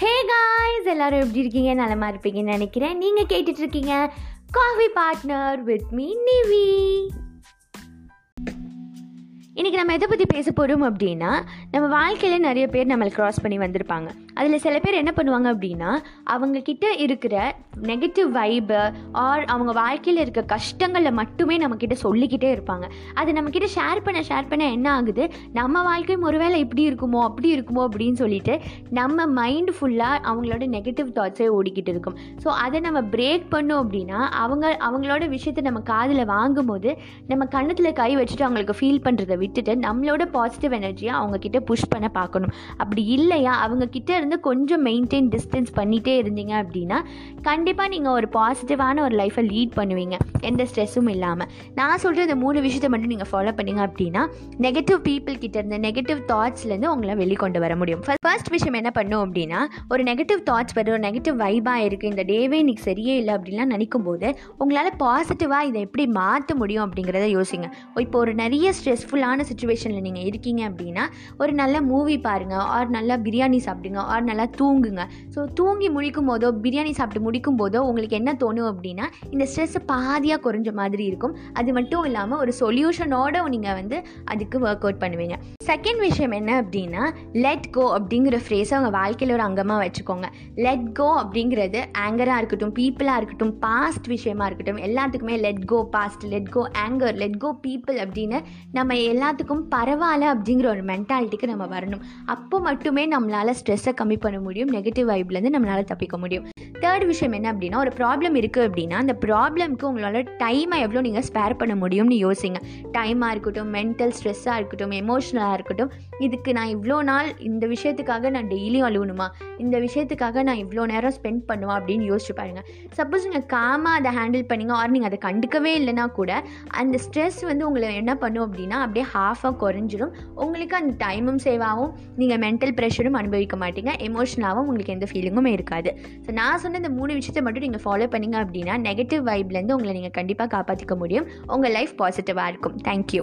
Hey guys எல்லாரும் எப்படி இருக்கீங்க? நலமா இருப்பீங்கன்னு நினைக்கிறேன். நீங்கள் கேட்டுட்டு இருக்கீங்க coffee partner with me Nivi இன்றைக்கி நம்ம எதை பற்றி பேச போகிறோம் அப்படின்னா நம்ம வாழ்க்கையில் நிறைய பேர் நம்மளை க்ராஸ் பண்ணி வந்திருப்பாங்க. அதில் சில பேர் என்ன பண்ணுவாங்க அப்படின்னா அவங்கக்கிட்ட இருக்கிற நெகட்டிவ் வைபு ஆர் அவங்க வாழ்க்கையில் இருக்க கஷ்டங்களை மட்டுமே நம்மக்கிட்ட சொல்லிக்கிட்டே இருப்பாங்க. அது நம்மக்கிட்ட ஷேர் பண்ண ஷேர் பண்ண என்ன ஆகுது? நம்ம வாழ்க்கையும் ஒருவேளை இப்படி இருக்குமோ அப்படி இருக்குமோ அப்படின்னு சொல்லிட்டு நம்ம மைண்ட் ஃபுல்லாக அவங்களோட நெகட்டிவ் தாட்ஸே ஓடிக்கிட்டு இருக்கும். ஸோ அதை நம்ம பிரேக் பண்ணோம் அப்படின்னா அவங்க அவங்களோட விஷயத்தை நம்ம காதில் வாங்கும்போது நம்ம கண்ணத்தில் கை வச்சுட்டு அவங்களுக்கு ஃபீல் பண்ணுறதை விட்டுட்டு நம்மளோட பாசிட்டிவ் எனர்ஜியை அவங்கக்கிட்ட புஷ் பண்ண பார்க்கணும். அப்படி இல்லையா? அவங்கக்கிட்ட இருந்து கொஞ்சம் மெயின்டைன் டிஸ்டன்ஸ் பண்ணிகிட்டே இருந்தீங்க அப்படின்னா கண்டிப்பாக நீங்கள் ஒரு பாசிட்டிவான ஒரு லைஃப்பை லீட் பண்ணுவீங்க. எந்த ஸ்ட்ரெஸ்ஸும் இல்லாமல் நான் சொல்கிற இந்த மூணு விஷயத்தை மட்டும் நீங்கள் ஃபாலோ பண்ணீங்க அப்படின்னா நெகட்டிவ் பீப்புள் கிட்ட இருந்த நெகட்டிவ் தாட்ஸ்லேருந்து உங்களை வெளிக்கொண்டு வர முடியும். ஃபர்ஸ்ட் விஷயம் என்ன பண்ணும் அப்படின்னா ஒரு நெகட்டிவ் தாட்ஸ் வருது ஒரு நெகட்டிவ் வைபாக இருக்குது இந்த டேவே இன்னைக்கு சரியே இல்லை அப்படின்லாம் நினைக்கும் போது உங்களால் பாசிட்டிவாக இதை எப்படி மாற்ற முடியும் அப்படிங்கிறத யோசிங்க. இப்போ ஒரு நிறைய ஸ்ட்ரெஸ்ஃபுல்லான சுச்சுவேஷனில் நீங்கள் இருக்கீங்க அப்படின்னா ஒரு நல்ல மூவி பாருங்கள் ஆர் நல்லா பிரியாணி சாப்பிடுங்க ஆர் நல்லா தூங்குங்க. ஸோ தூங்கி முழிக்கும் போதோ பிரியாணி சாப்பிட்டு முடிக்கும் போதோ உங்களுக்கு என்ன தோணும் அப்படின்னா இந்த ஸ்ட்ரெஸ்ஸை பாதியாக குறைஞ்ச மாதிரி இருக்கும். அது மட்டும் இல்லாமல் ஒரு சொல்யூஷனோட நீங்கள் வந்து அதுக்கு ஒர்க் அவுட் பண்ணுவீங்க. செகண்ட் விஷயம் என்ன அப்படின்னா லெட் கோ அப்படிங்கிற ஃப்ரேஸை உங்கள் வாழ்க்கையில் ஒரு அங்கமாக வச்சுக்கோங்க. லெட் கோ அப்படிங்கிறது ஆங்கராக இருக்கட்டும் பீப்புளாக இருக்கட்டும் பாஸ்ட் விஷயமா இருக்கட்டும் எல்லாத்துக்குமே let go past let go anger let go people அப்படின்னு நம்ம எல்லா எல்லாத்துக்கும் பரவாயில்ல அப்படிங்கிற ஒரு மென்டாலிட்டிக்கு நம்ம வரணும். அப்போ மட்டுமே நம்மளால் ஸ்ட்ரெஸ்ஸை கம்மி பண்ண முடியும் நெகட்டிவ் வைப்லேருந்து நம்மளால் தப்பிக்க முடியும். தேர்ட் விஷயம் என்ன அப்படின்னா ஒரு ப்ராப்ளம் இருக்குது அப்படின்னா அந்த ப்ராப்ளம்க்கு உங்களால் டைமை எவ்வளோ நீங்கள் ஸ்பேர் பண்ண முடியும்னு யோசிங்க. டைமாக இருக்கட்டும் மென்டல் ஸ்ட்ரெஸ்ஸாக இருக்கட்டும் எமோஷ்னலாக இருக்கட்டும் இதுக்கு நான் இவ்வளோ நாள் இந்த விஷயத்துக்காக நான் டெய்லியும் அழுகணுமா இந்த விஷயத்துக்காக நான் இவ்வளோ நேரம் ஸ்பெண்ட் பண்ணுவா அப்படின்னு யோசிச்சு பாருங்கள் சப்போஸ் நீங்கள் காமாக அதை ஹேண்டில் பண்ணிங்க ஆர் நீங்கள் அதை கண்டுக்கவே இல்லைனா கூட அந்த ஸ்ட்ரெஸ் வந்து உங்களை என்ன பண்ணும் அப்படின்னா அப்படியே ஹாஃபாக குறைஞ்சிரும். உங்களுக்கு அந்த டைமும் சேவ் ஆகும். நீங்கள் மென்டல் ப்ரெஷரும் அனுபவிக்க மாட்டீங்க. எமோஷனாகவும் உங்களுக்கு எந்த ஃபீலிங்கும் இருக்காது. ஸோ நான் சொன்ன இந்த மூணு விஷயத்தை மட்டும் நீங்கள் ஃபாலோ பண்ணீங்க அப்படின்னா நெகட்டிவ் வைப்லேருந்து உங்களை நீங்கள் கண்டிப்பாக காப்பாற்றிக்க முடியும். உங்கள் லைஃப் பாசிட்டிவாக இருக்கும். தேங்க்யூ